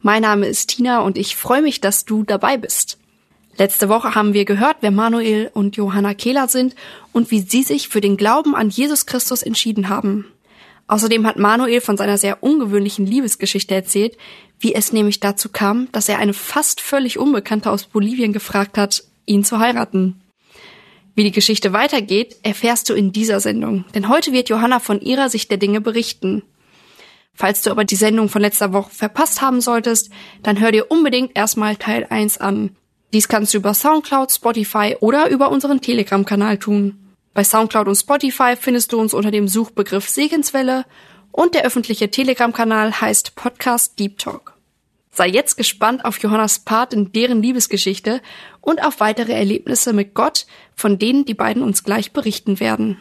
Mein Name ist Tina und ich freue mich, dass du dabei bist. Letzte Woche haben wir gehört, wer Manuel und Johanna Kehler sind und wie sie sich für den Glauben an Jesus Christus entschieden haben. Außerdem hat Manuel von seiner sehr ungewöhnlichen Liebesgeschichte erzählt, wie es nämlich dazu kam, dass er eine fast völlig Unbekannte aus Bolivien gefragt hat, ihn zu heiraten. Wie die Geschichte weitergeht, erfährst du in dieser Sendung, denn heute wird Johanna von ihrer Sicht der Dinge berichten. Falls du aber die Sendung von letzter Woche verpasst haben solltest, dann hör dir unbedingt erstmal Teil 1 an. Dies kannst du über Soundcloud, Spotify oder über unseren Telegram-Kanal tun. Bei Soundcloud und Spotify findest du uns unter dem Suchbegriff Segenswelle und der öffentliche Telegram-Kanal heißt Podcast Deep Talk. Sei jetzt gespannt auf Johannas Part in deren Liebesgeschichte und auf weitere Erlebnisse mit Gott, von denen die beiden uns gleich berichten werden.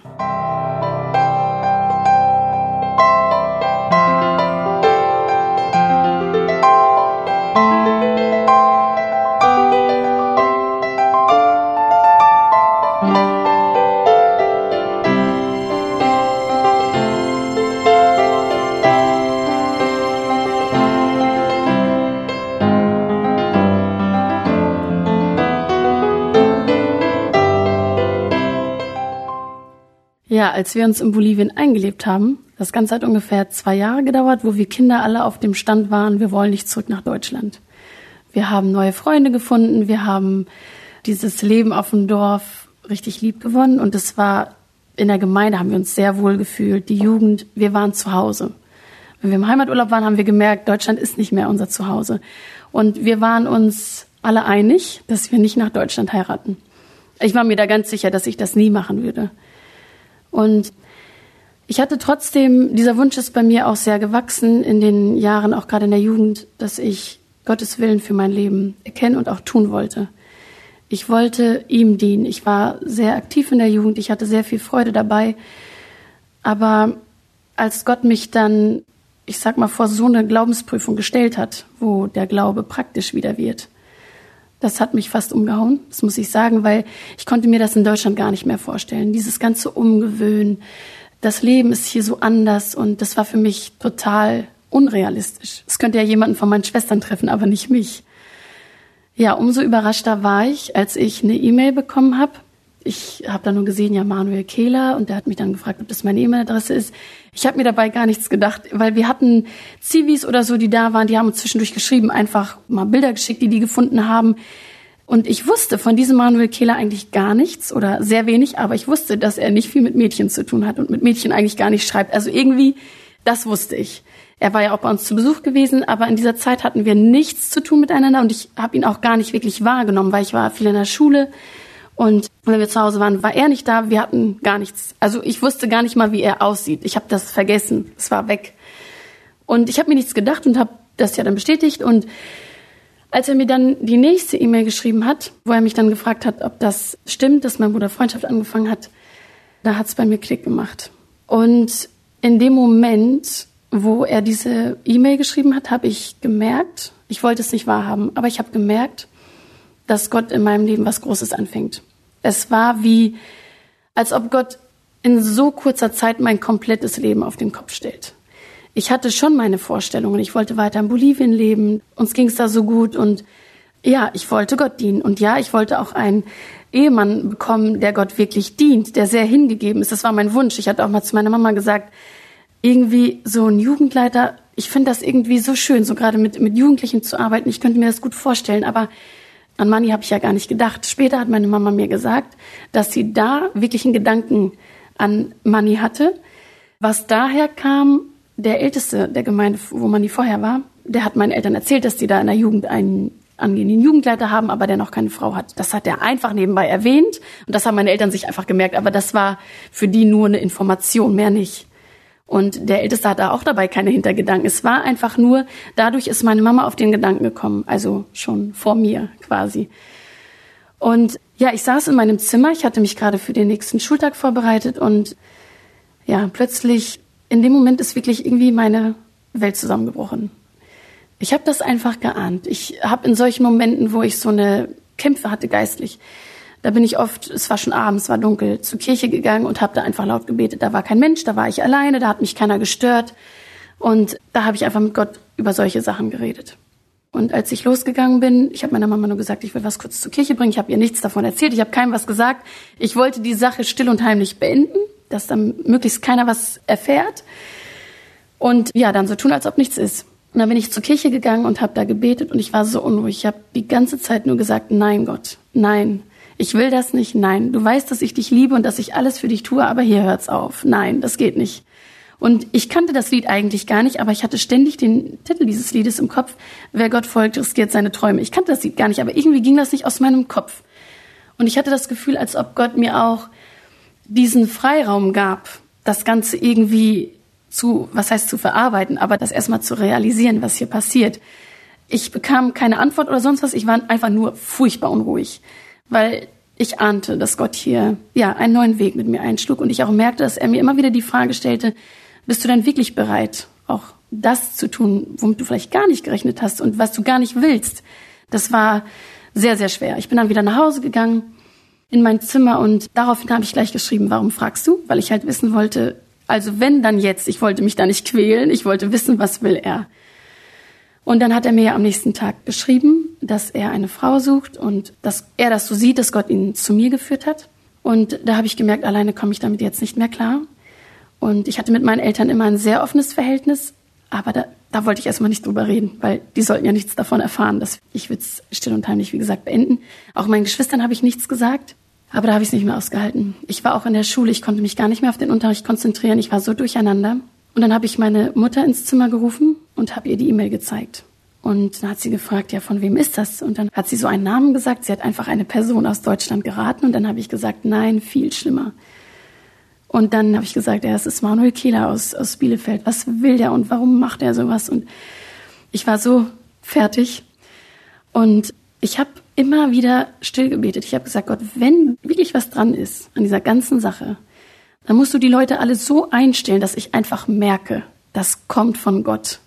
Ja, als wir uns in Bolivien eingelebt haben, das Ganze hat ungefähr zwei Jahre gedauert, wo wir Kinder alle auf dem Stand waren, wir wollen nicht zurück nach Deutschland. Wir haben neue Freunde gefunden, wir haben dieses Leben auf dem Dorf richtig lieb gewonnen und es war in der Gemeinde haben wir uns sehr wohl gefühlt, die Jugend, wir waren zu Hause. Wenn wir im Heimaturlaub waren, haben wir gemerkt, Deutschland ist nicht mehr unser Zuhause. Und wir waren uns alle einig, dass wir nicht nach Deutschland heiraten. Ich war mir da ganz sicher, dass ich das nie machen würde. Und ich hatte trotzdem, dieser Wunsch ist bei mir auch sehr gewachsen in den Jahren, auch gerade in der Jugend, dass ich Gottes Willen für mein Leben erkennen und auch tun wollte. Ich wollte ihm dienen. Ich war sehr aktiv in der Jugend. Ich hatte sehr viel Freude dabei. Aber als Gott mich dann, ich sag mal, vor so eine Glaubensprüfung gestellt hat, wo der Glaube praktisch wieder wird, das hat mich fast umgehauen, das muss ich sagen, weil ich konnte mir das in Deutschland gar nicht mehr vorstellen. Dieses ganze Umgewöhnen, das Leben ist hier so anders und das war für mich total unrealistisch. Es könnte ja jemanden von meinen Schwestern treffen, aber nicht mich. Ja, umso überraschter war ich, als ich eine E-Mail bekommen habe ich habe da nur gesehen, ja, Manuel Kehler, und der hat mich dann gefragt, ob das meine E-Mail-Adresse ist. Ich habe mir dabei gar nichts gedacht, weil wir hatten Zivis oder so, die da waren, die haben uns zwischendurch geschrieben, einfach mal Bilder geschickt, die die gefunden haben. Und ich wusste von diesem Manuel Kehler eigentlich gar nichts oder sehr wenig, aber ich wusste, dass er nicht viel mit Mädchen zu tun hat und mit Mädchen eigentlich gar nicht schreibt. Also irgendwie, das wusste ich. Er war ja auch bei uns zu Besuch gewesen, aber in dieser Zeit hatten wir nichts zu tun miteinander und ich habe ihn auch gar nicht wirklich wahrgenommen, weil ich war viel in der Schule und wenn wir zu Hause waren, war er nicht da. Wir hatten gar nichts. Also ich wusste gar nicht mal, wie er aussieht. Ich habe das vergessen. Es war weg. Und ich habe mir nichts gedacht und habe das ja dann bestätigt. Und als er mir dann die nächste E-Mail geschrieben hat, wo er mich dann gefragt hat, ob das stimmt, dass mein Bruder Freundschaft angefangen hat, da hat es bei mir Klick gemacht. Und in dem Moment, wo er diese E-Mail geschrieben hat, habe ich gemerkt, ich wollte es nicht wahrhaben, aber ich habe gemerkt, dass Gott in meinem Leben was Großes anfängt. Es war wie, als ob Gott in so kurzer Zeit mein komplettes Leben auf den Kopf stellt. Ich hatte schon meine Vorstellungen. Ich wollte weiter in Bolivien leben. Uns ging es da so gut und ja, ich wollte Gott dienen. Und ja, ich wollte auch einen Ehemann bekommen, der Gott wirklich dient, der sehr hingegeben ist. Das war mein Wunsch. Ich hatte auch mal zu meiner Mama gesagt, irgendwie so ein Jugendleiter, ich finde das irgendwie so schön, so gerade mit, mit Jugendlichen zu arbeiten. Ich könnte mir das gut vorstellen, aber an Money habe ich ja gar nicht gedacht. Später hat meine Mama mir gesagt, dass sie da wirklich einen Gedanken an Money hatte. Was daher kam, der Älteste der Gemeinde, wo Money vorher war, der hat meinen Eltern erzählt, dass sie da in der Jugend einen angehenden Jugendleiter haben, aber der noch keine Frau hat. Das hat er einfach nebenbei erwähnt und das haben meine Eltern sich einfach gemerkt, aber das war für die nur eine Information, mehr nicht. Und der Älteste hatte auch dabei keine Hintergedanken. Es war einfach nur, dadurch ist meine Mama auf den Gedanken gekommen, also schon vor mir quasi. Und ja, ich saß in meinem Zimmer, ich hatte mich gerade für den nächsten Schultag vorbereitet und ja, plötzlich, in dem Moment ist wirklich irgendwie meine Welt zusammengebrochen. Ich habe das einfach geahnt. Ich habe in solchen Momenten, wo ich so eine Kämpfe hatte geistlich, da bin ich oft, es war schon abends, war dunkel, zur Kirche gegangen und habe da einfach laut gebetet. Da war kein Mensch, da war ich alleine, da hat mich keiner gestört. Und da habe ich einfach mit Gott über solche Sachen geredet. Und als ich losgegangen bin, ich habe meiner Mama nur gesagt, ich will was kurz zur Kirche bringen. Ich habe ihr nichts davon erzählt, ich habe keinem was gesagt. Ich wollte die Sache still und heimlich beenden, dass dann möglichst keiner was erfährt. Und ja, dann so tun, als ob nichts ist. Und dann bin ich zur Kirche gegangen und habe da gebetet und ich war so unruhig. Ich habe die ganze Zeit nur gesagt, nein Gott, nein, ich will das nicht, nein. Du weißt, dass ich dich liebe und dass ich alles für dich tue, aber hier hört's auf. Nein, das geht nicht. Und ich kannte das Lied eigentlich gar nicht, aber ich hatte ständig den Titel dieses Liedes im Kopf. Wer Gott folgt, riskiert seine Träume. Ich kannte das Lied gar nicht, aber irgendwie ging das nicht aus meinem Kopf. Und ich hatte das Gefühl, als ob Gott mir auch diesen Freiraum gab, das Ganze irgendwie zu, was heißt zu verarbeiten, aber das erstmal zu realisieren, was hier passiert. Ich bekam keine Antwort oder sonst was. Ich war einfach nur furchtbar unruhig, weil ich ahnte, dass Gott hier, ja, einen neuen Weg mit mir einschlug und ich auch merkte, dass er mir immer wieder die Frage stellte, bist du denn wirklich bereit, auch das zu tun, womit du vielleicht gar nicht gerechnet hast und was du gar nicht willst? Das war sehr, sehr schwer. Ich bin dann wieder nach Hause gegangen in mein Zimmer und daraufhin habe ich gleich geschrieben, warum fragst du? Weil ich halt wissen wollte, also wenn dann jetzt, ich wollte mich da nicht quälen, ich wollte wissen, was will er. Und dann hat er mir am nächsten Tag geschrieben, dass er eine Frau sucht und dass er das so sieht, dass Gott ihn zu mir geführt hat. Und da habe ich gemerkt, alleine komme ich damit jetzt nicht mehr klar. Und ich hatte mit meinen Eltern immer ein sehr offenes Verhältnis, aber da, da wollte ich erstmal nicht drüber reden, weil die sollten ja nichts davon erfahren. Dass ich würde es still und heimlich, wie gesagt, beenden. Auch meinen Geschwistern habe ich nichts gesagt. Aber da habe ich es nicht mehr ausgehalten. Ich war auch in der Schule, ich konnte mich gar nicht mehr auf den Unterricht konzentrieren. Ich war so durcheinander. Und dann habe ich meine Mutter ins Zimmer gerufen und habe ihr die E-Mail gezeigt. Und dann hat sie gefragt, ja, von wem ist das? Und dann hat sie so einen Namen gesagt. Sie hat einfach eine Person aus Deutschland geraten. Und dann habe ich gesagt, nein, viel schlimmer. Und dann habe ich gesagt, ja, es ist Manuel Kehler aus, aus Bielefeld. Was will der und warum macht er sowas? Und ich war so fertig. Und ich habe immer wieder still gebetet. Ich habe gesagt, Gott, wenn wirklich was dran ist an dieser ganzen Sache, dann musst du die Leute alle so einstellen, dass ich einfach merke, das kommt von Gott.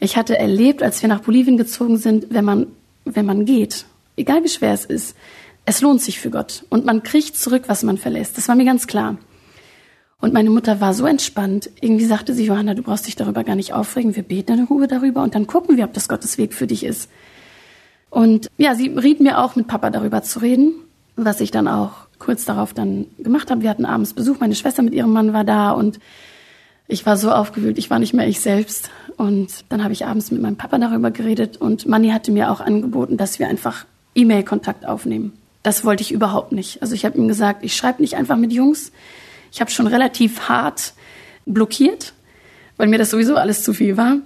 Ich hatte erlebt, als wir nach Bolivien gezogen sind, wenn man, wenn man geht, egal wie schwer es ist, es lohnt sich für Gott und man kriegt zurück, was man verlässt. Das war mir ganz klar. Und meine Mutter war so entspannt. Irgendwie sagte sie, Johanna, du brauchst dich darüber gar nicht aufregen. Wir beten eine Ruhe darüber und dann gucken wir, ob das Gottes Weg für dich ist. Und ja, sie riet mir auch, mit Papa darüber zu reden, was ich dann auch kurz darauf dann gemacht habe. Wir hatten abends Besuch, meine Schwester mit ihrem Mann war da und ich war so aufgewühlt, ich war nicht mehr ich selbst. Und dann habe ich abends mit meinem Papa darüber geredet und Manni hatte mir auch angeboten, dass wir einfach E-Mail-Kontakt aufnehmen. Das wollte ich überhaupt nicht. Also ich habe ihm gesagt, ich schreibe nicht einfach mit Jungs. Ich habe schon relativ hart blockiert, weil mir das sowieso alles zu viel war.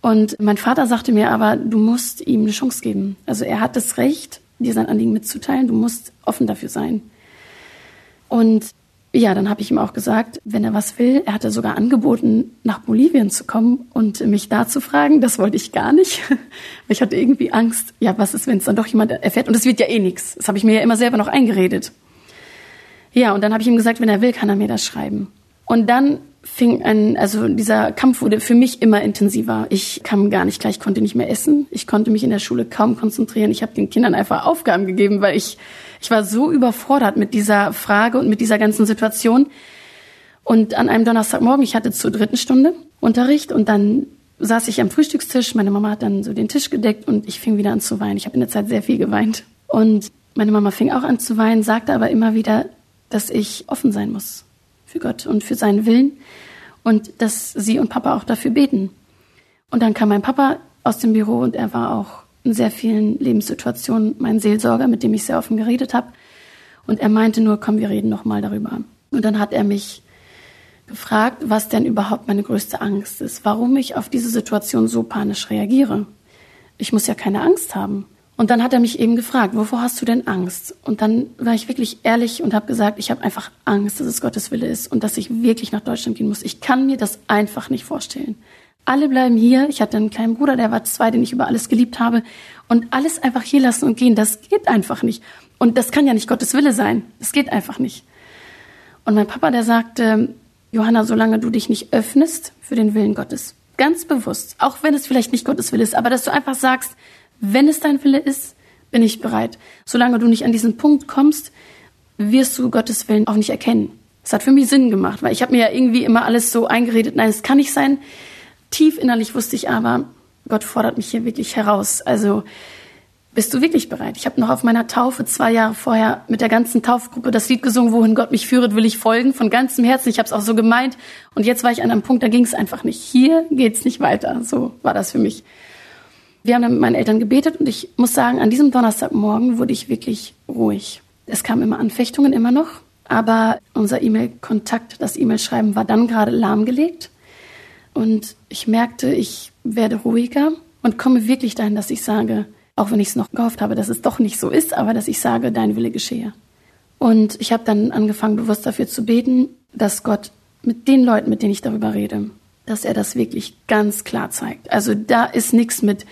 Und mein Vater sagte mir aber, du musst ihm eine Chance geben. Also er hat das Recht, dir sein Anliegen mitzuteilen. Du musst offen dafür sein. Und ja, dann habe ich ihm auch gesagt, wenn er was will, er hatte sogar angeboten, nach Bolivien zu kommen und mich da zu fragen. Das wollte ich gar nicht. Ich hatte irgendwie Angst, ja, was ist, wenn es dann doch jemand erfährt? Und es wird ja eh nichts. Das habe ich mir ja immer selber noch eingeredet. Ja, und dann habe ich ihm gesagt, wenn er will, kann er mir das schreiben. Und dann fing ein, also dieser Kampf wurde für mich immer intensiver. Ich kam gar nicht klar, ich konnte nicht mehr essen. Ich konnte mich in der Schule kaum konzentrieren. Ich habe den Kindern einfach Aufgaben gegeben, weil ich, ich war so überfordert mit dieser Frage und mit dieser ganzen Situation. Und an einem Donnerstagmorgen, ich hatte zur dritten Stunde Unterricht und dann saß ich am Frühstückstisch. Meine Mama hat dann so den Tisch gedeckt und ich fing wieder an zu weinen. Ich habe in der Zeit sehr viel geweint. Und meine Mama fing auch an zu weinen, sagte aber immer wieder, dass ich offen sein muss für Gott und für seinen Willen und dass sie und Papa auch dafür beten. Und dann kam mein Papa aus dem Büro und er war auch in sehr vielen Lebenssituationen mein Seelsorger, mit dem ich sehr offen geredet habe. Und er meinte nur, komm, wir reden noch mal darüber. Und dann hat er mich gefragt, was denn überhaupt meine größte Angst ist, warum ich auf diese Situation so panisch reagiere. Ich muss ja keine Angst haben. Und dann hat er mich eben gefragt, wovor hast du denn Angst? Und dann war ich wirklich ehrlich und habe gesagt, ich habe einfach Angst, dass es Gottes Wille ist und dass ich wirklich nach Deutschland gehen muss. Ich kann mir das einfach nicht vorstellen. Alle bleiben hier. Ich hatte einen kleinen Bruder, der war zwei, den ich über alles geliebt habe. Und alles einfach hier lassen und gehen, das geht einfach nicht. Und das kann ja nicht Gottes Wille sein. Das geht einfach nicht. Und mein Papa, der sagte, Johanna, solange du dich nicht öffnest für den Willen Gottes, ganz bewusst, auch wenn es vielleicht nicht Gottes Wille ist, aber dass du einfach sagst, wenn es dein Wille ist, bin ich bereit. Solange du nicht an diesen Punkt kommst, wirst du Gottes Willen auch nicht erkennen. Das hat für mich Sinn gemacht, weil ich habe mir ja irgendwie immer alles so eingeredet, nein, es kann nicht sein. Tief innerlich wusste ich aber, Gott fordert mich hier wirklich heraus. Also bist du wirklich bereit? Ich habe noch auf meiner Taufe zwei Jahre vorher mit der ganzen Taufgruppe das Lied gesungen, wohin Gott mich führet, will ich folgen, von ganzem Herzen. Ich habe es auch so gemeint. Und jetzt war ich an einem Punkt, da ging es einfach nicht. Hier geht's nicht weiter. So war das für mich. Wir haben dann mit meinen Eltern gebetet und ich muss sagen, an diesem Donnerstagmorgen wurde ich wirklich ruhig. Es kamen immer Anfechtungen, immer noch. Aber unser E-Mail-Kontakt, das E-Mail-Schreiben war dann gerade lahmgelegt. Und ich merkte, ich werde ruhiger und komme wirklich dahin, dass ich sage, auch wenn ich es noch gehofft habe, dass es doch nicht so ist, aber dass ich sage, dein Wille geschehe. Und ich habe dann angefangen, bewusst dafür zu beten, dass Gott mit den Leuten, mit denen ich darüber rede, dass er das wirklich ganz klar zeigt. Also da ist nichts mit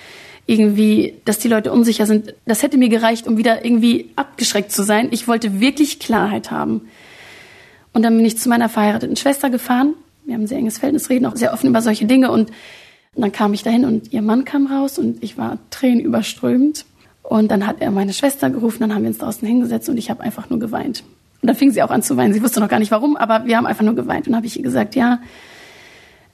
irgendwie, dass die Leute unsicher sind. Das hätte mir gereicht, um wieder irgendwie abgeschreckt zu sein. Ich wollte wirklich Klarheit haben. Und dann bin ich zu meiner verheirateten Schwester gefahren wir haben ein sehr enges Verhältnis, reden auch sehr offen über solche Dinge. Und dann kam ich dahin und ihr Mann kam raus und ich war tränenüberströmend. Und dann hat er meine Schwester gerufen, dann haben wir uns draußen hingesetzt und ich habe einfach nur geweint. Und dann fing sie auch an zu weinen. Sie wusste noch gar nicht warum, aber wir haben einfach nur geweint. Und habe ich ihr gesagt, ja,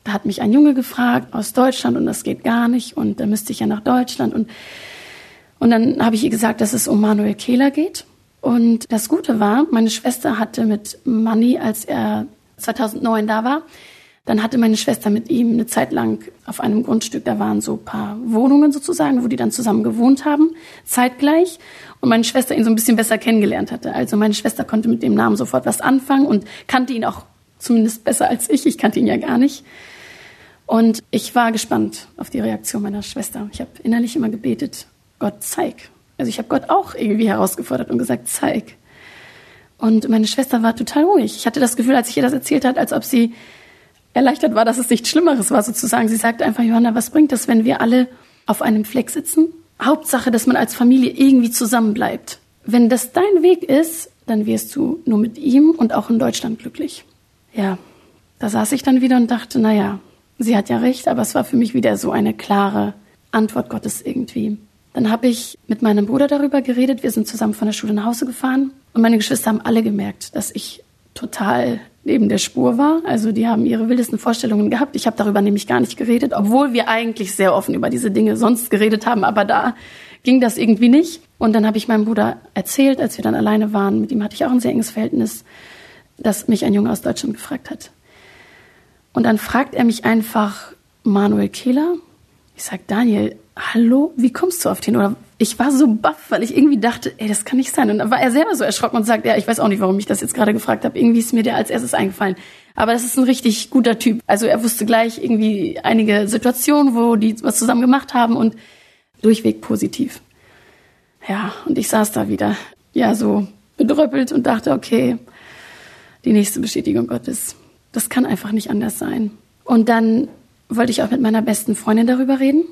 da hat mich ein Junge gefragt aus Deutschland und das geht gar nicht und da müsste ich ja nach Deutschland. Und, und dann habe ich ihr gesagt, dass es um Manuel Kehler geht. Und das Gute war, meine Schwester hatte mit Manni, als er 2009 da war, dann hatte meine Schwester mit ihm eine Zeit lang auf einem Grundstück, da waren so paar Wohnungen sozusagen, wo die dann zusammen gewohnt haben, zeitgleich. Und meine Schwester ihn so ein bisschen besser kennengelernt hatte. Also meine Schwester konnte mit dem Namen sofort was anfangen und kannte ihn auch zumindest besser als ich. Ich kannte ihn ja gar nicht. Und ich war gespannt auf die Reaktion meiner Schwester. Ich habe innerlich immer gebetet, Gott zeig. Also ich habe Gott auch irgendwie herausgefordert und gesagt, zeig. Und meine Schwester war total ruhig. Ich hatte das Gefühl, als ich ihr das erzählt hat, als ob sie erleichtert war, dass es nichts Schlimmeres war sozusagen. Sie sagte einfach, Johanna, was bringt das, wenn wir alle auf einem Fleck sitzen? Hauptsache, dass man als Familie irgendwie zusammenbleibt. Wenn das dein Weg ist, dann wirst du nur mit ihm und auch in Deutschland glücklich. Ja, da saß ich dann wieder und dachte, na ja, sie hat ja recht, aber es war für mich wieder so eine klare Antwort Gottes irgendwie. Dann habe ich mit meinem Bruder darüber geredet. Wir sind zusammen von der Schule nach Hause gefahren. Und meine Geschwister haben alle gemerkt, dass ich total neben der Spur war. Also die haben ihre wildesten Vorstellungen gehabt. Ich habe darüber nämlich gar nicht geredet, obwohl wir eigentlich sehr offen über diese Dinge sonst geredet haben. Aber da ging das irgendwie nicht. Und dann habe ich meinem Bruder erzählt, als wir dann alleine waren, mit ihm hatte ich auch ein sehr enges Verhältnis, dass mich ein Junge aus Deutschland gefragt hat. Und dann fragt er mich einfach, Manuel Kehler? Ich sag, Daniel, hallo, wie kommst du auf den? Oder ich war so baff, weil ich irgendwie dachte, ey, das kann nicht sein. Und dann war er selber so erschrocken und sagt, ja, ich weiß auch nicht, warum ich das jetzt gerade gefragt habe. Irgendwie ist mir der als erstes eingefallen. Aber das ist ein richtig guter Typ. Also er wusste gleich irgendwie einige Situationen, wo die was zusammen gemacht haben und durchweg positiv. Ja, und ich saß da wieder, ja, so bedröppelt und dachte, okay, die nächste Bestätigung Gottes. Das kann einfach nicht anders sein. Und dann wollte ich auch mit meiner besten Freundin darüber reden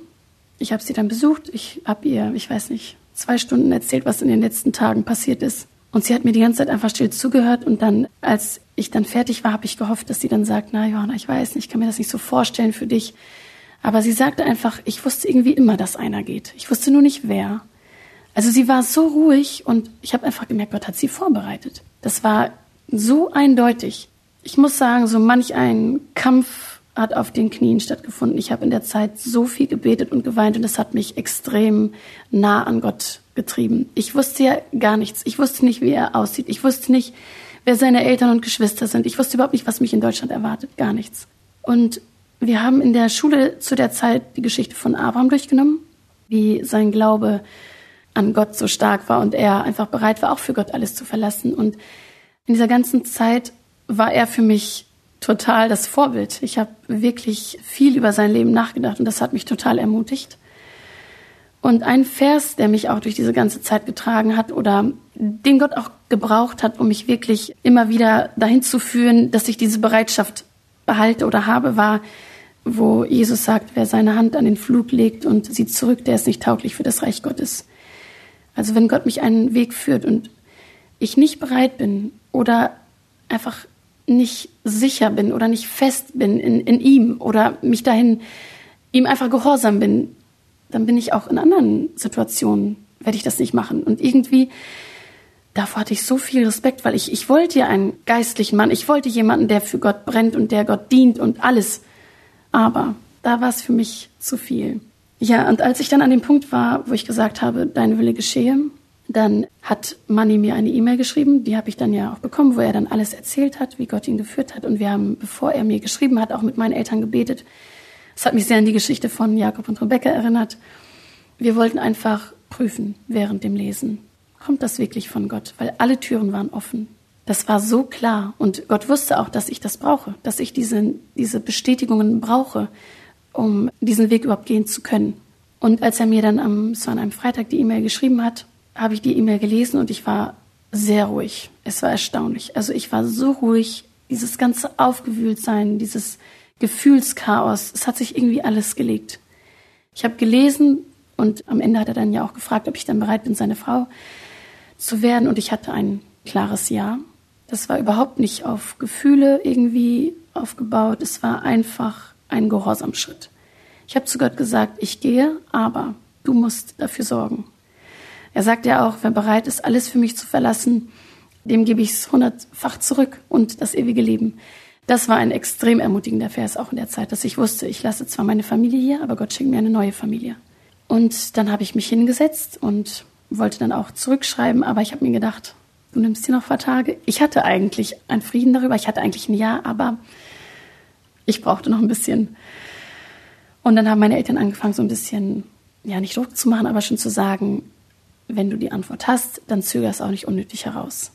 ich habe sie dann besucht. Ich habe ihr, ich weiß nicht, zwei Stunden erzählt, was in den letzten Tagen passiert ist. Und sie hat mir die ganze Zeit einfach still zugehört. Und dann, als ich dann fertig war, habe ich gehofft, dass sie dann sagt, na Johanna, ich weiß nicht, ich kann mir das nicht so vorstellen für dich. Aber sie sagte einfach, ich wusste irgendwie immer, dass einer geht. Ich wusste nur nicht wer. Also sie war so ruhig und ich habe einfach gemerkt, Gott hat sie vorbereitet. Das war so eindeutig. Ich muss sagen, so manch ein Kampf hat auf den Knien stattgefunden. Ich habe in der Zeit so viel gebetet und geweint und es hat mich extrem nah an Gott getrieben. Ich wusste ja gar nichts. Ich wusste nicht, wie er aussieht. Ich wusste nicht, wer seine Eltern und Geschwister sind. Ich wusste überhaupt nicht, was mich in Deutschland erwartet. Gar nichts. Und wir haben in der Schule zu der Zeit die Geschichte von Abraham durchgenommen, wie sein Glaube an Gott so stark war und er einfach bereit war, auch für Gott alles zu verlassen. Und in dieser ganzen Zeit war er für mich total das Vorbild. Ich habe wirklich viel über sein Leben nachgedacht und das hat mich total ermutigt. Und ein Vers, der mich auch durch diese ganze Zeit getragen hat oder den Gott auch gebraucht hat, um mich wirklich immer wieder dahin zu führen, dass ich diese Bereitschaft behalte oder habe, war, wo Jesus sagt, wer seine Hand an den Flug legt und sieht zurück, der ist nicht tauglich für das Reich Gottes. Also wenn Gott mich einen Weg führt und ich nicht bereit bin oder einfach nicht sicher bin oder nicht fest bin in, in ihm oder mich dahin ihm einfach gehorsam bin, dann bin ich auch in anderen Situationen, werde ich das nicht machen. Und irgendwie, davor hatte ich so viel Respekt, weil ich, ich wollte ja einen geistlichen Mann, ich wollte jemanden, der für Gott brennt und der Gott dient und alles. Aber da war es für mich zu viel. Ja, und als ich dann an dem Punkt war, wo ich gesagt habe, dein Wille geschehe, dann hat Manny mir eine E-Mail geschrieben, die habe ich dann ja auch bekommen, wo er dann alles erzählt hat, wie Gott ihn geführt hat. Und wir haben, bevor er mir geschrieben hat, auch mit meinen Eltern gebetet. Es hat mich sehr an die Geschichte von Jakob und Rebecca erinnert. Wir wollten einfach prüfen während dem Lesen. Kommt das wirklich von Gott? Weil alle Türen waren offen. Das war so klar. Und Gott wusste auch, dass ich das brauche, dass ich diese, diese Bestätigungen brauche, um diesen Weg überhaupt gehen zu können. Und als er mir dann am, es war an einem Freitag die E-Mail geschrieben hat, habe ich die E-Mail gelesen und ich war sehr ruhig. Es war erstaunlich. Also ich war so ruhig, dieses ganze Aufgewühltsein, dieses Gefühlschaos, es hat sich irgendwie alles gelegt. Ich habe gelesen und am Ende hat er dann ja auch gefragt, ob ich dann bereit bin, seine Frau zu werden und ich hatte ein klares Ja. Das war überhaupt nicht auf Gefühle irgendwie aufgebaut, es war einfach ein Gehorsamschritt. Ich habe zu Gott gesagt, ich gehe, aber du musst dafür sorgen. Er sagt ja auch, wer bereit ist, alles für mich zu verlassen, dem gebe ich es hundertfach zurück und das ewige Leben. Das war ein extrem ermutigender Vers auch in der Zeit, dass ich wusste, ich lasse zwar meine Familie hier, aber Gott schenkt mir eine neue Familie. Und dann habe ich mich hingesetzt und wollte dann auch zurückschreiben, aber ich habe mir gedacht, du nimmst dir noch ein paar Tage. Ich hatte eigentlich einen Frieden darüber, ich hatte eigentlich ein Ja, aber ich brauchte noch ein bisschen. Und dann haben meine Eltern angefangen, so ein bisschen, ja, nicht Druck zu machen, aber schon zu sagen, wenn du die Antwort hast, dann zöger es auch nicht unnötig heraus.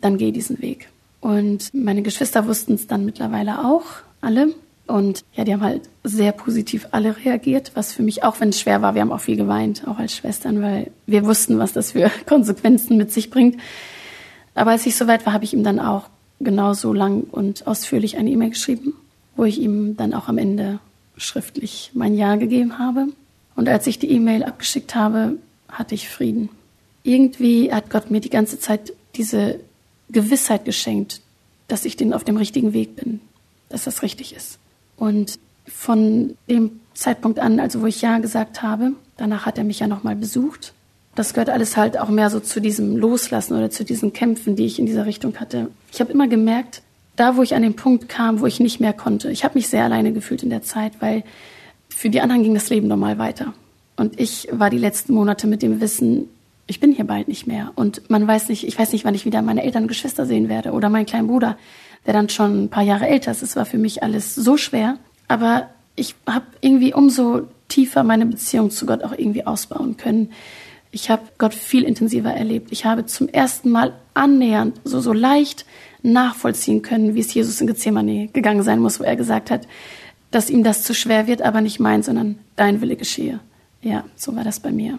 Dann geh diesen Weg. Und meine Geschwister wussten es dann mittlerweile auch, alle. Und ja, die haben halt sehr positiv alle reagiert, was für mich, auch wenn es schwer war, wir haben auch viel geweint, auch als Schwestern, weil wir wussten, was das für Konsequenzen mit sich bringt. Aber als ich soweit war, habe ich ihm dann auch genauso lang und ausführlich eine E-Mail geschrieben, wo ich ihm dann auch am Ende schriftlich mein Ja gegeben habe. Und als ich die E-Mail abgeschickt habe, hatte ich Frieden. Irgendwie hat Gott mir die ganze Zeit diese Gewissheit geschenkt, dass ich den auf dem richtigen Weg bin, dass das richtig ist. Und von dem Zeitpunkt an, also wo ich Ja gesagt habe, danach hat er mich ja nochmal besucht. Das gehört alles halt auch mehr so zu diesem Loslassen oder zu diesen Kämpfen, die ich in dieser Richtung hatte. Ich habe immer gemerkt, da wo ich an den Punkt kam, wo ich nicht mehr konnte, ich habe mich sehr alleine gefühlt in der Zeit, weil für die anderen ging das Leben normal weiter. Und ich war die letzten Monate mit dem Wissen, ich bin hier bald nicht mehr. Und man weiß nicht, ich weiß nicht, wann ich wieder meine Eltern und Geschwister sehen werde oder meinen kleinen Bruder, der dann schon ein paar Jahre älter ist. Es war für mich alles so schwer. Aber ich habe irgendwie umso tiefer meine Beziehung zu Gott auch irgendwie ausbauen können. Ich habe Gott viel intensiver erlebt. Ich habe zum ersten Mal annähernd, so, so leicht nachvollziehen können, wie es Jesus in Gethsemane gegangen sein muss, wo er gesagt hat, dass ihm das zu schwer wird, aber nicht mein, sondern dein Wille geschehe. Ja, so war das bei mir.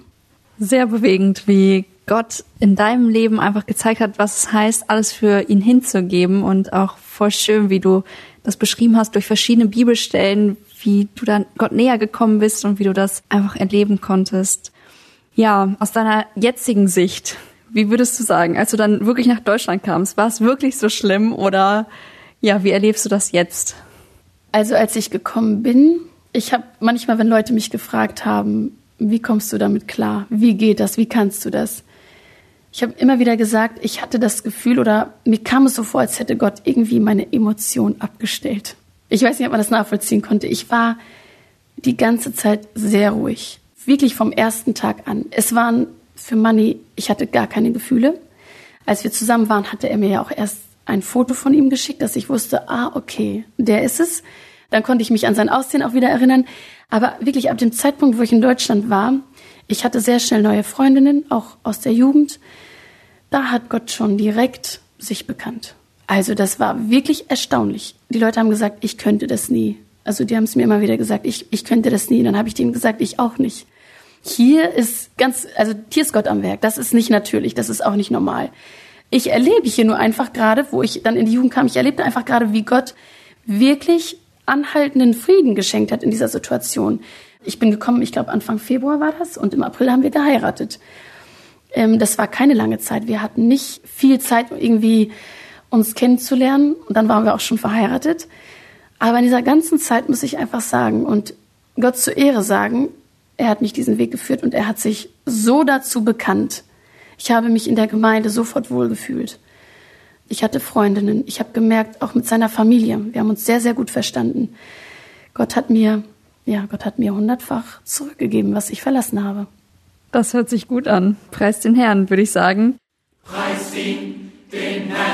Sehr bewegend, wie Gott in deinem Leben einfach gezeigt hat, was es heißt, alles für ihn hinzugeben und auch voll schön, wie du das beschrieben hast durch verschiedene Bibelstellen, wie du dann Gott näher gekommen bist und wie du das einfach erleben konntest. Ja, aus deiner jetzigen Sicht, wie würdest du sagen, als du dann wirklich nach Deutschland kamst, war es wirklich so schlimm oder ja, wie erlebst du das jetzt? Also als ich gekommen bin, ich habe manchmal, wenn Leute mich gefragt haben, wie kommst du damit klar? Wie geht das? Wie kannst du das? Ich habe immer wieder gesagt, ich hatte das Gefühl oder mir kam es so vor, als hätte Gott irgendwie meine Emotion abgestellt. Ich weiß nicht, ob man das nachvollziehen konnte. Ich war die ganze Zeit sehr ruhig. Wirklich vom ersten Tag an. Es waren für Manny, ich hatte gar keine Gefühle. Als wir zusammen waren, hatte er mir ja auch erst ein Foto von ihm geschickt, dass ich wusste, ah, okay, der ist es. Dann konnte ich mich an sein Aussehen auch wieder erinnern. Aber wirklich ab dem Zeitpunkt, wo ich in Deutschland war, ich hatte sehr schnell neue Freundinnen, auch aus der Jugend. Da hat Gott schon direkt sich bekannt. Also das war wirklich erstaunlich. Die Leute haben gesagt, ich könnte das nie. Also die haben es mir immer wieder gesagt, ich, ich könnte das nie. Dann habe ich denen gesagt, ich auch nicht. hier ist ganz, also hier ist Gott am Werk. Das ist nicht natürlich, das ist auch nicht normal. Ich erlebe hier nur einfach gerade, wo ich dann in die Jugend kam, ich erlebte einfach gerade, wie Gott wirklich anhaltenden Frieden geschenkt hat in dieser Situation. Ich bin gekommen, ich glaube Anfang Februar war das und im April haben wir geheiratet. Ähm, das war keine lange Zeit. Wir hatten nicht viel Zeit, irgendwie uns kennenzulernen und dann waren wir auch schon verheiratet. Aber in dieser ganzen Zeit muss ich einfach sagen und Gott zur Ehre sagen, er hat mich diesen Weg geführt und er hat sich so dazu bekannt. Ich habe mich in der Gemeinde sofort wohlgefühlt. Ich hatte Freundinnen. Ich habe gemerkt, auch mit seiner Familie. Wir haben uns sehr, sehr gut verstanden. Gott hat mir, ja, Gott hat mir hundertfach zurückgegeben, was ich verlassen habe. Das hört sich gut an. Preis den Herrn, würde ich sagen. Preis ihn, den Herrn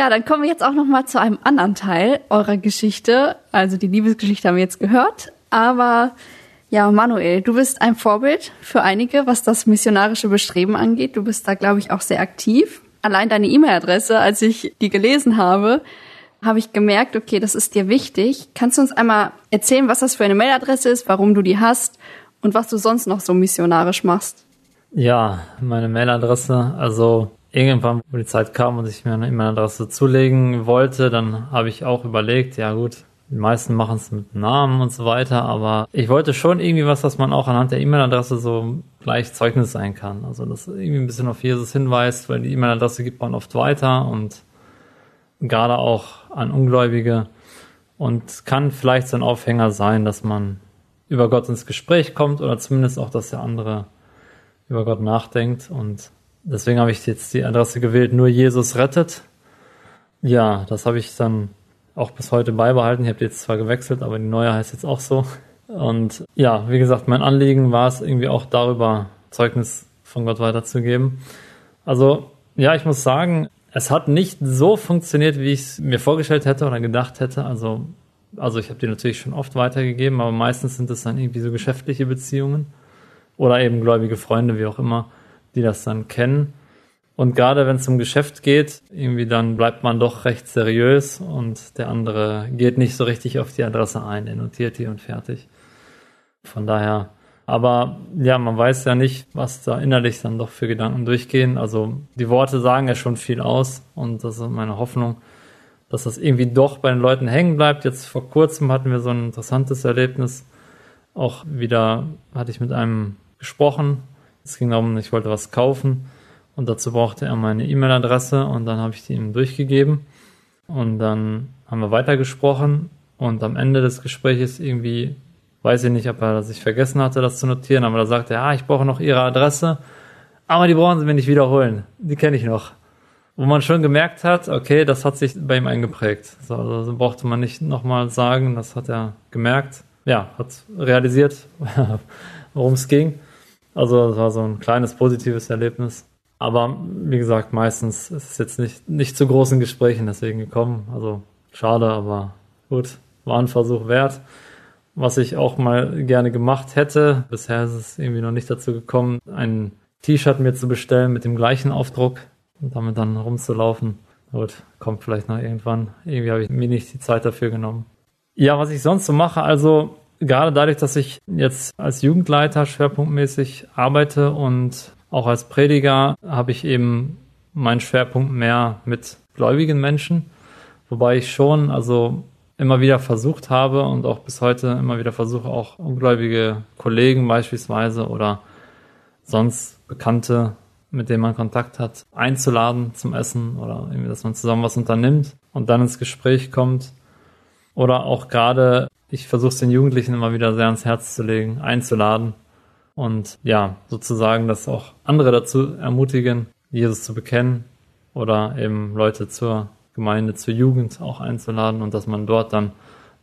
Ja, dann kommen wir jetzt auch noch mal zu einem anderen Teil eurer Geschichte. Also die Liebesgeschichte haben wir jetzt gehört, aber ja, Manuel, du bist ein Vorbild für einige, was das missionarische Bestreben angeht. Du bist da, glaube ich, auch sehr aktiv. Allein deine E-Mail-Adresse, als ich die gelesen habe, habe ich gemerkt, okay, das ist dir wichtig. Kannst du uns einmal erzählen, was das für eine Mailadresse ist, warum du die hast und was du sonst noch so missionarisch machst? Ja, meine Mailadresse, also irgendwann, wo die Zeit kam und ich mir eine E-Mail-Adresse zulegen wollte, dann habe ich auch überlegt, ja gut, die meisten machen es mit Namen und so weiter, aber ich wollte schon irgendwie was, dass man auch anhand der E-Mail-Adresse so gleich Zeugnis sein kann. Also das irgendwie ein bisschen auf Jesus hinweist, weil die E-Mail-Adresse gibt man oft weiter und gerade auch an Ungläubige und kann vielleicht so ein Aufhänger sein, dass man über Gott ins Gespräch kommt oder zumindest auch, dass der andere über Gott nachdenkt und deswegen habe ich jetzt die Adresse gewählt, nur Jesus rettet. Ja, das habe ich dann auch bis heute beibehalten. Ich habe jetzt zwar gewechselt, aber die neue heißt jetzt auch so. Und ja, wie gesagt, mein Anliegen war es irgendwie auch darüber Zeugnis von Gott weiterzugeben. Also ja, ich muss sagen, es hat nicht so funktioniert, wie ich es mir vorgestellt hätte oder gedacht hätte. Also, also ich habe die natürlich schon oft weitergegeben, aber meistens sind es dann irgendwie so geschäftliche Beziehungen oder eben gläubige Freunde, wie auch immer die das dann kennen. Und gerade wenn es um Geschäft geht, irgendwie dann bleibt man doch recht seriös und der andere geht nicht so richtig auf die Adresse ein, er notiert die und fertig. Von daher, aber ja, man weiß ja nicht, was da innerlich dann doch für Gedanken durchgehen. Also die Worte sagen ja schon viel aus und das ist meine Hoffnung, dass das irgendwie doch bei den Leuten hängen bleibt. Jetzt vor kurzem hatten wir so ein interessantes Erlebnis. Auch wieder hatte ich mit einem gesprochen. Es ging darum, ich wollte was kaufen und dazu brauchte er meine E-Mail-Adresse und dann habe ich die ihm durchgegeben. Und dann haben wir weitergesprochen und am Ende des Gesprächs irgendwie, weiß ich nicht, ob er sich vergessen hatte, das zu notieren, aber da sagte er, ja, ich brauche noch Ihre Adresse, aber die brauchen Sie mir nicht wiederholen. Die kenne ich noch. Wo man schon gemerkt hat, okay, das hat sich bei ihm eingeprägt. So, also brauchte man nicht nochmal sagen, das hat er gemerkt. Ja, hat realisiert, worum es ging. Also das war so ein kleines positives Erlebnis. Aber wie gesagt, meistens ist es jetzt nicht, nicht zu großen Gesprächen deswegen gekommen. Also schade, aber gut, war ein Versuch wert. Was ich auch mal gerne gemacht hätte, bisher ist es irgendwie noch nicht dazu gekommen, ein T-Shirt mir zu bestellen mit dem gleichen Aufdruck und damit dann rumzulaufen. Gut, kommt vielleicht noch irgendwann. Irgendwie habe ich mir nicht die Zeit dafür genommen. Ja, was ich sonst so mache, also gerade dadurch, dass ich jetzt als Jugendleiter schwerpunktmäßig arbeite und auch als Prediger habe ich eben meinen Schwerpunkt mehr mit gläubigen Menschen, wobei ich schon also immer wieder versucht habe und auch bis heute immer wieder versuche, auch ungläubige Kollegen beispielsweise oder sonst Bekannte, mit denen man Kontakt hat, einzuladen zum Essen oder irgendwie, dass man zusammen was unternimmt und dann ins Gespräch kommt. Oder auch gerade, ich versuche es den Jugendlichen immer wieder sehr ans Herz zu legen, einzuladen und ja, sozusagen das auch andere dazu ermutigen, Jesus zu bekennen oder eben Leute zur Gemeinde, zur Jugend auch einzuladen und dass man dort dann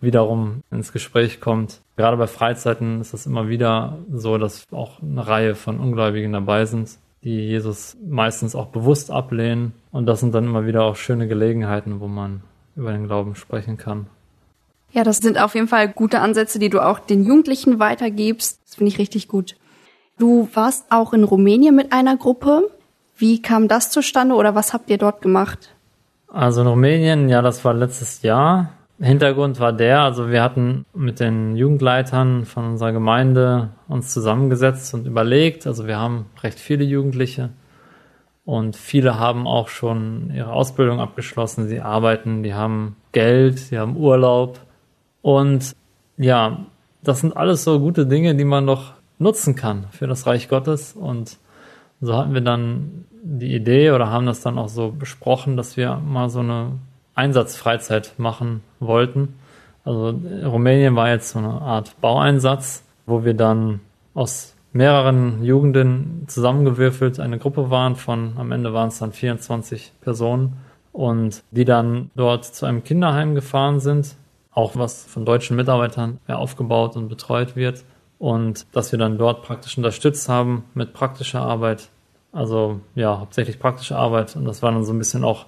wiederum ins Gespräch kommt. Gerade bei Freizeiten ist es immer wieder so, dass auch eine Reihe von Ungläubigen dabei sind, die Jesus meistens auch bewusst ablehnen. Und das sind dann immer wieder auch schöne Gelegenheiten, wo man über den Glauben sprechen kann. Ja, das sind auf jeden Fall gute Ansätze, die du auch den Jugendlichen weitergibst. Das finde ich richtig gut. Du warst auch in Rumänien mit einer Gruppe. Wie kam das zustande oder was habt ihr dort gemacht? Also in Rumänien, ja, das war letztes Jahr. Hintergrund war der, also wir hatten mit den Jugendleitern von unserer Gemeinde uns zusammengesetzt und überlegt, also wir haben recht viele Jugendliche und viele haben auch schon ihre Ausbildung abgeschlossen, sie arbeiten, die haben Geld, sie haben Urlaub und ja, das sind alles so gute Dinge, die man doch nutzen kann für das Reich Gottes. Und so hatten wir dann die Idee oder haben das dann auch so besprochen, dass wir mal so eine Einsatzfreizeit machen wollten. Also Rumänien war jetzt so eine Art Baueinsatz, wo wir dann aus mehreren Jugenden zusammengewürfelt eine Gruppe waren von, am Ende waren es dann 24 Personen und die dann dort zu einem Kinderheim gefahren sind, auch was von deutschen Mitarbeitern aufgebaut und betreut wird und dass wir dann dort praktisch unterstützt haben mit praktischer Arbeit. Also ja, hauptsächlich praktische Arbeit und das war dann so ein bisschen auch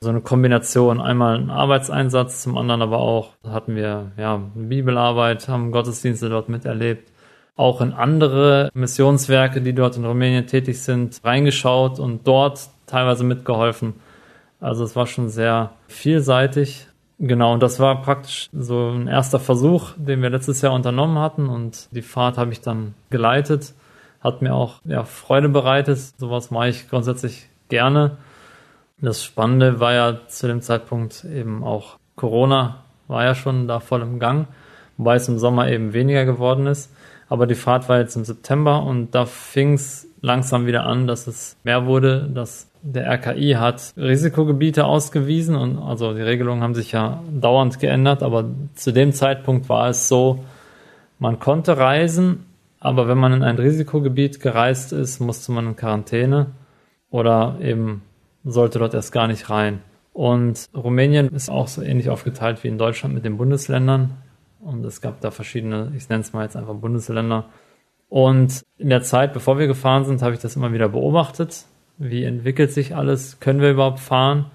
so eine Kombination. Einmal ein Arbeitseinsatz, zum anderen aber auch hatten wir ja Bibelarbeit, haben Gottesdienste dort miterlebt, auch in andere Missionswerke, die dort in Rumänien tätig sind, reingeschaut und dort teilweise mitgeholfen. Also es war schon sehr vielseitig Genau, und das war praktisch so ein erster Versuch, den wir letztes Jahr unternommen hatten und die Fahrt habe ich dann geleitet. Hat mir auch ja, Freude bereitet. Sowas mache ich grundsätzlich gerne. Das Spannende war ja zu dem Zeitpunkt eben auch Corona war ja schon da voll im Gang, wobei es im Sommer eben weniger geworden ist. Aber die Fahrt war jetzt im September und da fing es langsam wieder an, dass es mehr wurde, dass der RKI hat Risikogebiete ausgewiesen und also die Regelungen haben sich ja dauernd geändert, aber zu dem Zeitpunkt war es so, man konnte reisen, aber wenn man in ein Risikogebiet gereist ist, musste man in Quarantäne oder eben sollte dort erst gar nicht rein. Und Rumänien ist auch so ähnlich aufgeteilt wie in Deutschland mit den Bundesländern. Und es gab da verschiedene, ich nenne es mal jetzt einfach Bundesländer. Und in der Zeit, bevor wir gefahren sind, habe ich das immer wieder beobachtet wie entwickelt sich alles? Können wir überhaupt fahren?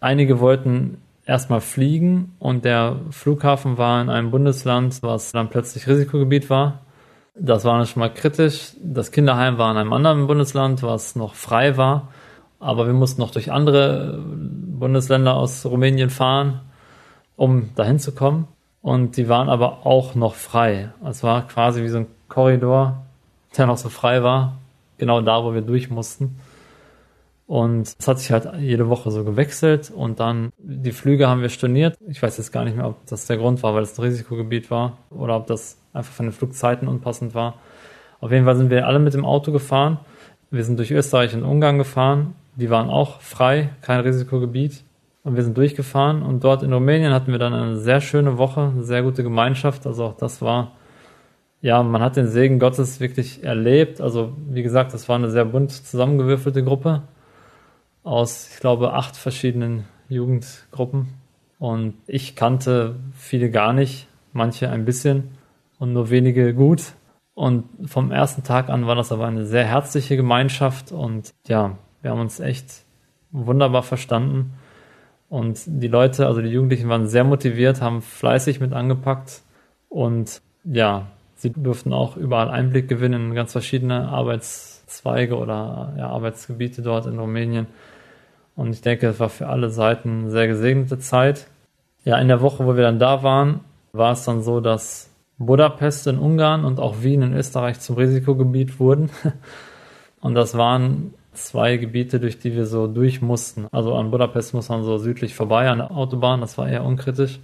Einige wollten erstmal fliegen und der Flughafen war in einem Bundesland, was dann plötzlich Risikogebiet war. Das war schon mal kritisch. Das Kinderheim war in einem anderen Bundesland, was noch frei war. Aber wir mussten noch durch andere Bundesländer aus Rumänien fahren, um dahin zu kommen. Und die waren aber auch noch frei. Es war quasi wie so ein Korridor, der noch so frei war. Genau da, wo wir durch mussten. Und es hat sich halt jede Woche so gewechselt und dann die Flüge haben wir storniert. Ich weiß jetzt gar nicht mehr, ob das der Grund war, weil es ein Risikogebiet war oder ob das einfach von den Flugzeiten unpassend war. Auf jeden Fall sind wir alle mit dem Auto gefahren. Wir sind durch Österreich und Ungarn gefahren. Die waren auch frei, kein Risikogebiet. Und wir sind durchgefahren und dort in Rumänien hatten wir dann eine sehr schöne Woche, eine sehr gute Gemeinschaft. Also auch das war, ja, man hat den Segen Gottes wirklich erlebt. Also wie gesagt, das war eine sehr bunt zusammengewürfelte Gruppe aus, ich glaube, acht verschiedenen Jugendgruppen. Und ich kannte viele gar nicht, manche ein bisschen und nur wenige gut. Und vom ersten Tag an war das aber eine sehr herzliche Gemeinschaft und ja, wir haben uns echt wunderbar verstanden. Und die Leute, also die Jugendlichen waren sehr motiviert, haben fleißig mit angepackt und ja, sie durften auch überall Einblick gewinnen in ganz verschiedene Arbeitszweige oder ja, Arbeitsgebiete dort in Rumänien. Und ich denke, es war für alle Seiten eine sehr gesegnete Zeit. Ja, in der Woche, wo wir dann da waren, war es dann so, dass Budapest in Ungarn und auch Wien in Österreich zum Risikogebiet wurden. Und das waren zwei Gebiete, durch die wir so durch mussten. Also an Budapest muss man so südlich vorbei an der Autobahn, das war eher unkritisch.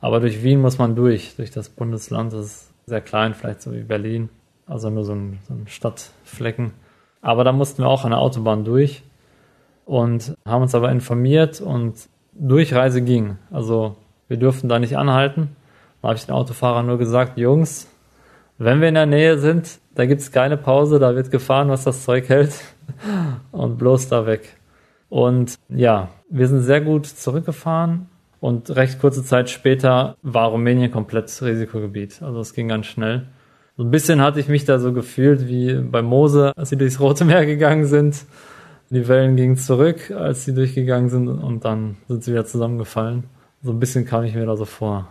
Aber durch Wien muss man durch, durch das Bundesland. Das ist sehr klein, vielleicht so wie Berlin. Also nur so ein, so ein Stadtflecken. Aber da mussten wir auch an der Autobahn durch und haben uns aber informiert und Durchreise ging. Also wir durften da nicht anhalten. Da habe ich den Autofahrer nur gesagt, Jungs, wenn wir in der Nähe sind, da gibt es keine Pause, da wird gefahren, was das Zeug hält und bloß da weg. Und ja, wir sind sehr gut zurückgefahren und recht kurze Zeit später war Rumänien komplett Risikogebiet. Also es ging ganz schnell. So ein bisschen hatte ich mich da so gefühlt wie bei Mose, als sie durchs Rote Meer gegangen sind. Die Wellen gingen zurück, als sie durchgegangen sind und dann sind sie wieder zusammengefallen. So ein bisschen kam ich mir da so vor.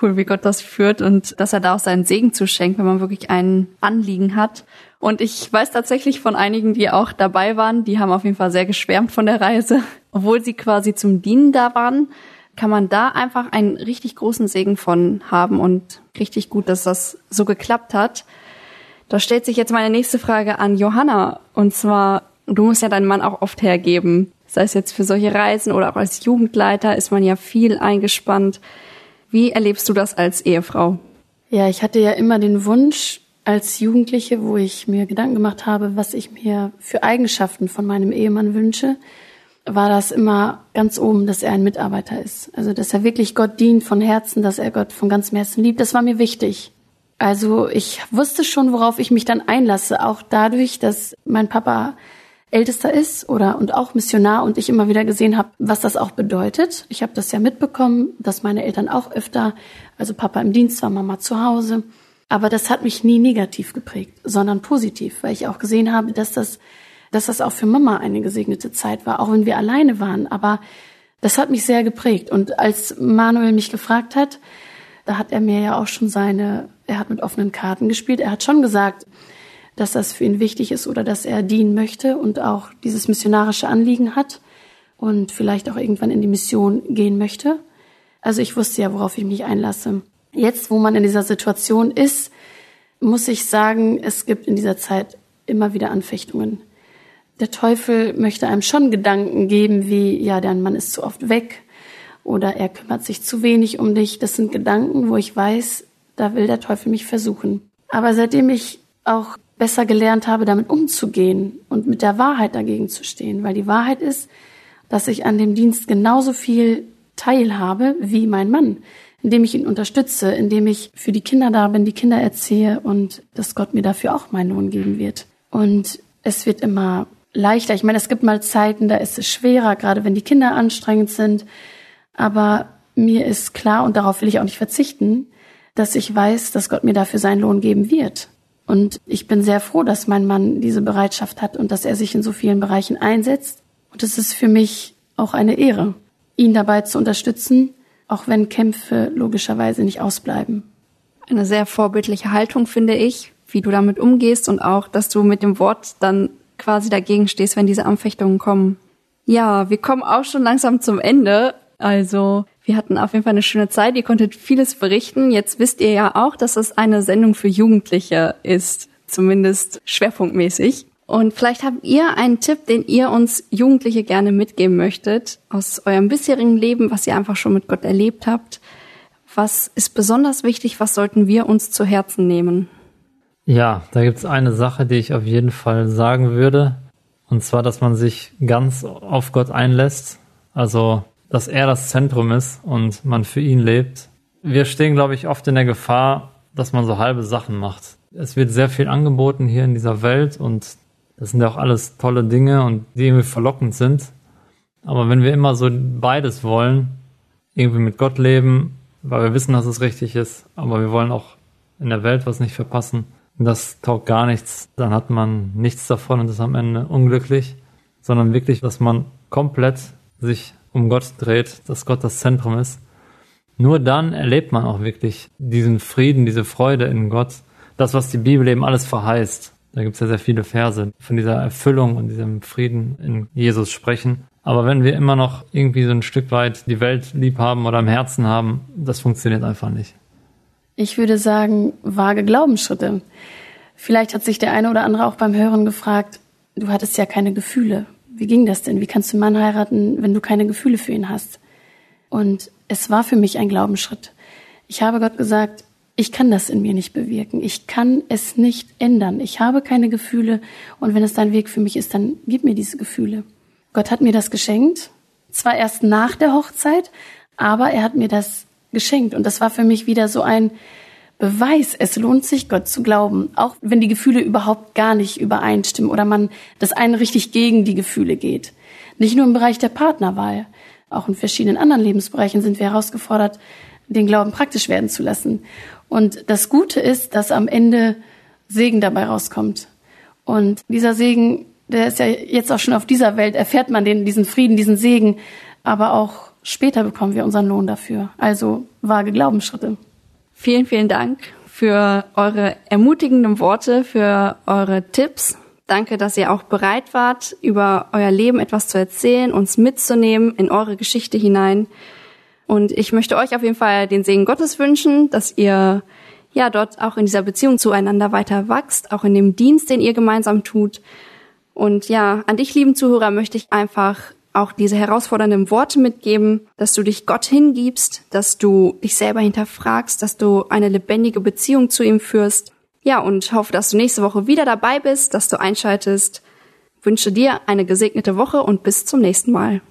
Cool, wie Gott das führt und dass er da auch seinen Segen zuschenkt, wenn man wirklich ein Anliegen hat. Und ich weiß tatsächlich von einigen, die auch dabei waren, die haben auf jeden Fall sehr geschwärmt von der Reise. Obwohl sie quasi zum Dienen da waren, kann man da einfach einen richtig großen Segen von haben und richtig gut, dass das so geklappt hat. Da stellt sich jetzt meine nächste Frage an Johanna. Und zwar, du musst ja deinen Mann auch oft hergeben. Sei es jetzt für solche Reisen oder auch als Jugendleiter ist man ja viel eingespannt. Wie erlebst du das als Ehefrau? Ja, ich hatte ja immer den Wunsch als Jugendliche, wo ich mir Gedanken gemacht habe, was ich mir für Eigenschaften von meinem Ehemann wünsche, war das immer ganz oben, dass er ein Mitarbeiter ist. Also, dass er wirklich Gott dient von Herzen, dass er Gott von ganzem Herzen liebt. Das war mir wichtig. Also, ich wusste schon, worauf ich mich dann einlasse, auch dadurch, dass mein Papa Ältester ist oder und auch Missionar und ich immer wieder gesehen habe, was das auch bedeutet. Ich habe das ja mitbekommen, dass meine Eltern auch öfter, also Papa im Dienst war, Mama zu Hause. Aber das hat mich nie negativ geprägt, sondern positiv, weil ich auch gesehen habe, dass das, dass das auch für Mama eine gesegnete Zeit war, auch wenn wir alleine waren. Aber das hat mich sehr geprägt. Und als Manuel mich gefragt hat, da hat er mir ja auch schon seine, er hat mit offenen Karten gespielt. Er hat schon gesagt, dass das für ihn wichtig ist oder dass er dienen möchte und auch dieses missionarische Anliegen hat und vielleicht auch irgendwann in die Mission gehen möchte. Also ich wusste ja, worauf ich mich einlasse. Jetzt, wo man in dieser Situation ist, muss ich sagen, es gibt in dieser Zeit immer wieder Anfechtungen. Der Teufel möchte einem schon Gedanken geben, wie, ja, dein Mann ist zu oft weg oder er kümmert sich zu wenig um dich. Das sind Gedanken, wo ich weiß, da will der Teufel mich versuchen. Aber seitdem ich auch besser gelernt habe, damit umzugehen und mit der Wahrheit dagegen zu stehen. Weil die Wahrheit ist, dass ich an dem Dienst genauso viel teilhabe wie mein Mann, indem ich ihn unterstütze, indem ich für die Kinder da bin, die Kinder erziehe und dass Gott mir dafür auch meinen Lohn geben wird. Und es wird immer leichter. Ich meine, es gibt mal Zeiten, da ist es schwerer, gerade wenn die Kinder anstrengend sind. Aber mir ist klar, und darauf will ich auch nicht verzichten, dass ich weiß, dass Gott mir dafür seinen Lohn geben wird. Und ich bin sehr froh, dass mein Mann diese Bereitschaft hat und dass er sich in so vielen Bereichen einsetzt. Und es ist für mich auch eine Ehre, ihn dabei zu unterstützen, auch wenn Kämpfe logischerweise nicht ausbleiben. Eine sehr vorbildliche Haltung, finde ich, wie du damit umgehst und auch, dass du mit dem Wort dann quasi dagegen stehst, wenn diese Anfechtungen kommen. Ja, wir kommen auch schon langsam zum Ende. Also wir hatten auf jeden Fall eine schöne Zeit. Ihr konntet vieles berichten. Jetzt wisst ihr ja auch, dass es eine Sendung für Jugendliche ist, zumindest schwerpunktmäßig. Und vielleicht habt ihr einen Tipp, den ihr uns Jugendliche gerne mitgeben möchtet aus eurem bisherigen Leben, was ihr einfach schon mit Gott erlebt habt. Was ist besonders wichtig? Was sollten wir uns zu Herzen nehmen? Ja, da gibt's eine Sache, die ich auf jeden Fall sagen würde. Und zwar, dass man sich ganz auf Gott einlässt. Also dass er das Zentrum ist und man für ihn lebt. Wir stehen, glaube ich, oft in der Gefahr, dass man so halbe Sachen macht. Es wird sehr viel angeboten hier in dieser Welt und das sind ja auch alles tolle Dinge und die irgendwie verlockend sind. Aber wenn wir immer so beides wollen, irgendwie mit Gott leben, weil wir wissen, dass es richtig ist, aber wir wollen auch in der Welt was nicht verpassen, das taugt gar nichts, dann hat man nichts davon und ist am Ende unglücklich, sondern wirklich, dass man komplett sich um Gott dreht, dass Gott das Zentrum ist. Nur dann erlebt man auch wirklich diesen Frieden, diese Freude in Gott, das, was die Bibel eben alles verheißt. Da gibt es ja sehr viele Verse von dieser Erfüllung und diesem Frieden in Jesus sprechen. Aber wenn wir immer noch irgendwie so ein Stück weit die Welt lieb haben oder im Herzen haben, das funktioniert einfach nicht. Ich würde sagen, vage Glaubensschritte. Vielleicht hat sich der eine oder andere auch beim Hören gefragt, du hattest ja keine Gefühle wie ging das denn? Wie kannst du einen Mann heiraten, wenn du keine Gefühle für ihn hast? Und es war für mich ein Glaubensschritt. Ich habe Gott gesagt, ich kann das in mir nicht bewirken. Ich kann es nicht ändern. Ich habe keine Gefühle. Und wenn es dein Weg für mich ist, dann gib mir diese Gefühle. Gott hat mir das geschenkt. Zwar erst nach der Hochzeit, aber er hat mir das geschenkt. Und das war für mich wieder so ein, Beweis, es lohnt sich, Gott zu glauben, auch wenn die Gefühle überhaupt gar nicht übereinstimmen oder man das eine richtig gegen die Gefühle geht. Nicht nur im Bereich der Partnerwahl, auch in verschiedenen anderen Lebensbereichen sind wir herausgefordert, den Glauben praktisch werden zu lassen. Und das Gute ist, dass am Ende Segen dabei rauskommt. Und dieser Segen, der ist ja jetzt auch schon auf dieser Welt, erfährt man den, diesen Frieden, diesen Segen, aber auch später bekommen wir unseren Lohn dafür. Also vage Glaubensschritte. Vielen, vielen Dank für eure ermutigenden Worte, für eure Tipps. Danke, dass ihr auch bereit wart, über euer Leben etwas zu erzählen, uns mitzunehmen in eure Geschichte hinein. Und ich möchte euch auf jeden Fall den Segen Gottes wünschen, dass ihr ja dort auch in dieser Beziehung zueinander weiter wachst, auch in dem Dienst, den ihr gemeinsam tut. Und ja, an dich, lieben Zuhörer, möchte ich einfach auch diese herausfordernden Worte mitgeben, dass du dich Gott hingibst, dass du dich selber hinterfragst, dass du eine lebendige Beziehung zu ihm führst. Ja, und hoffe, dass du nächste Woche wieder dabei bist, dass du einschaltest. Wünsche dir eine gesegnete Woche und bis zum nächsten Mal.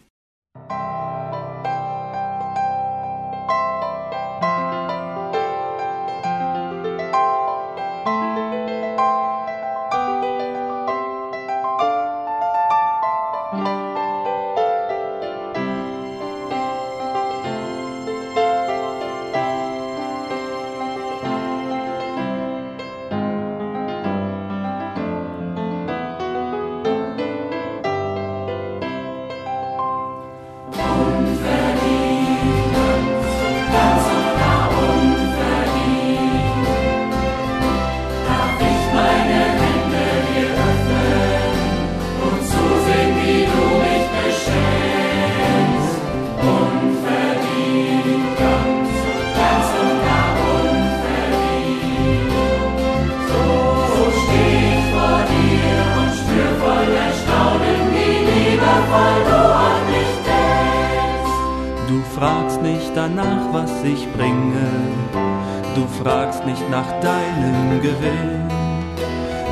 fragst nicht danach, was ich bringe, du fragst nicht nach deinem Gewinn,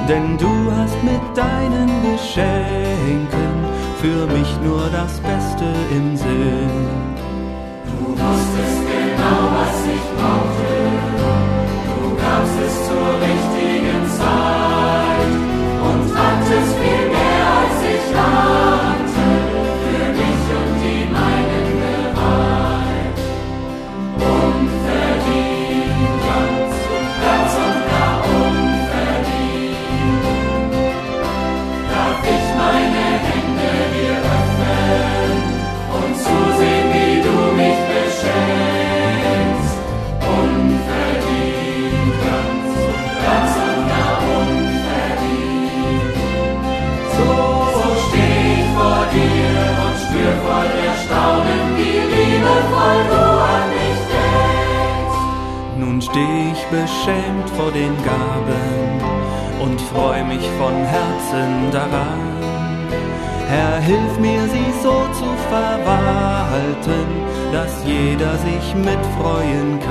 denn du hast mit deinen Geschenken für mich nur das Beste im Sinn. Du wusstest genau, was ich brauchte, du gabst es zur richtigen Zeit. Beschämt vor den Gaben und freu mich von Herzen daran. Herr, hilf mir, sie so zu verwalten, dass jeder sich mitfreuen kann.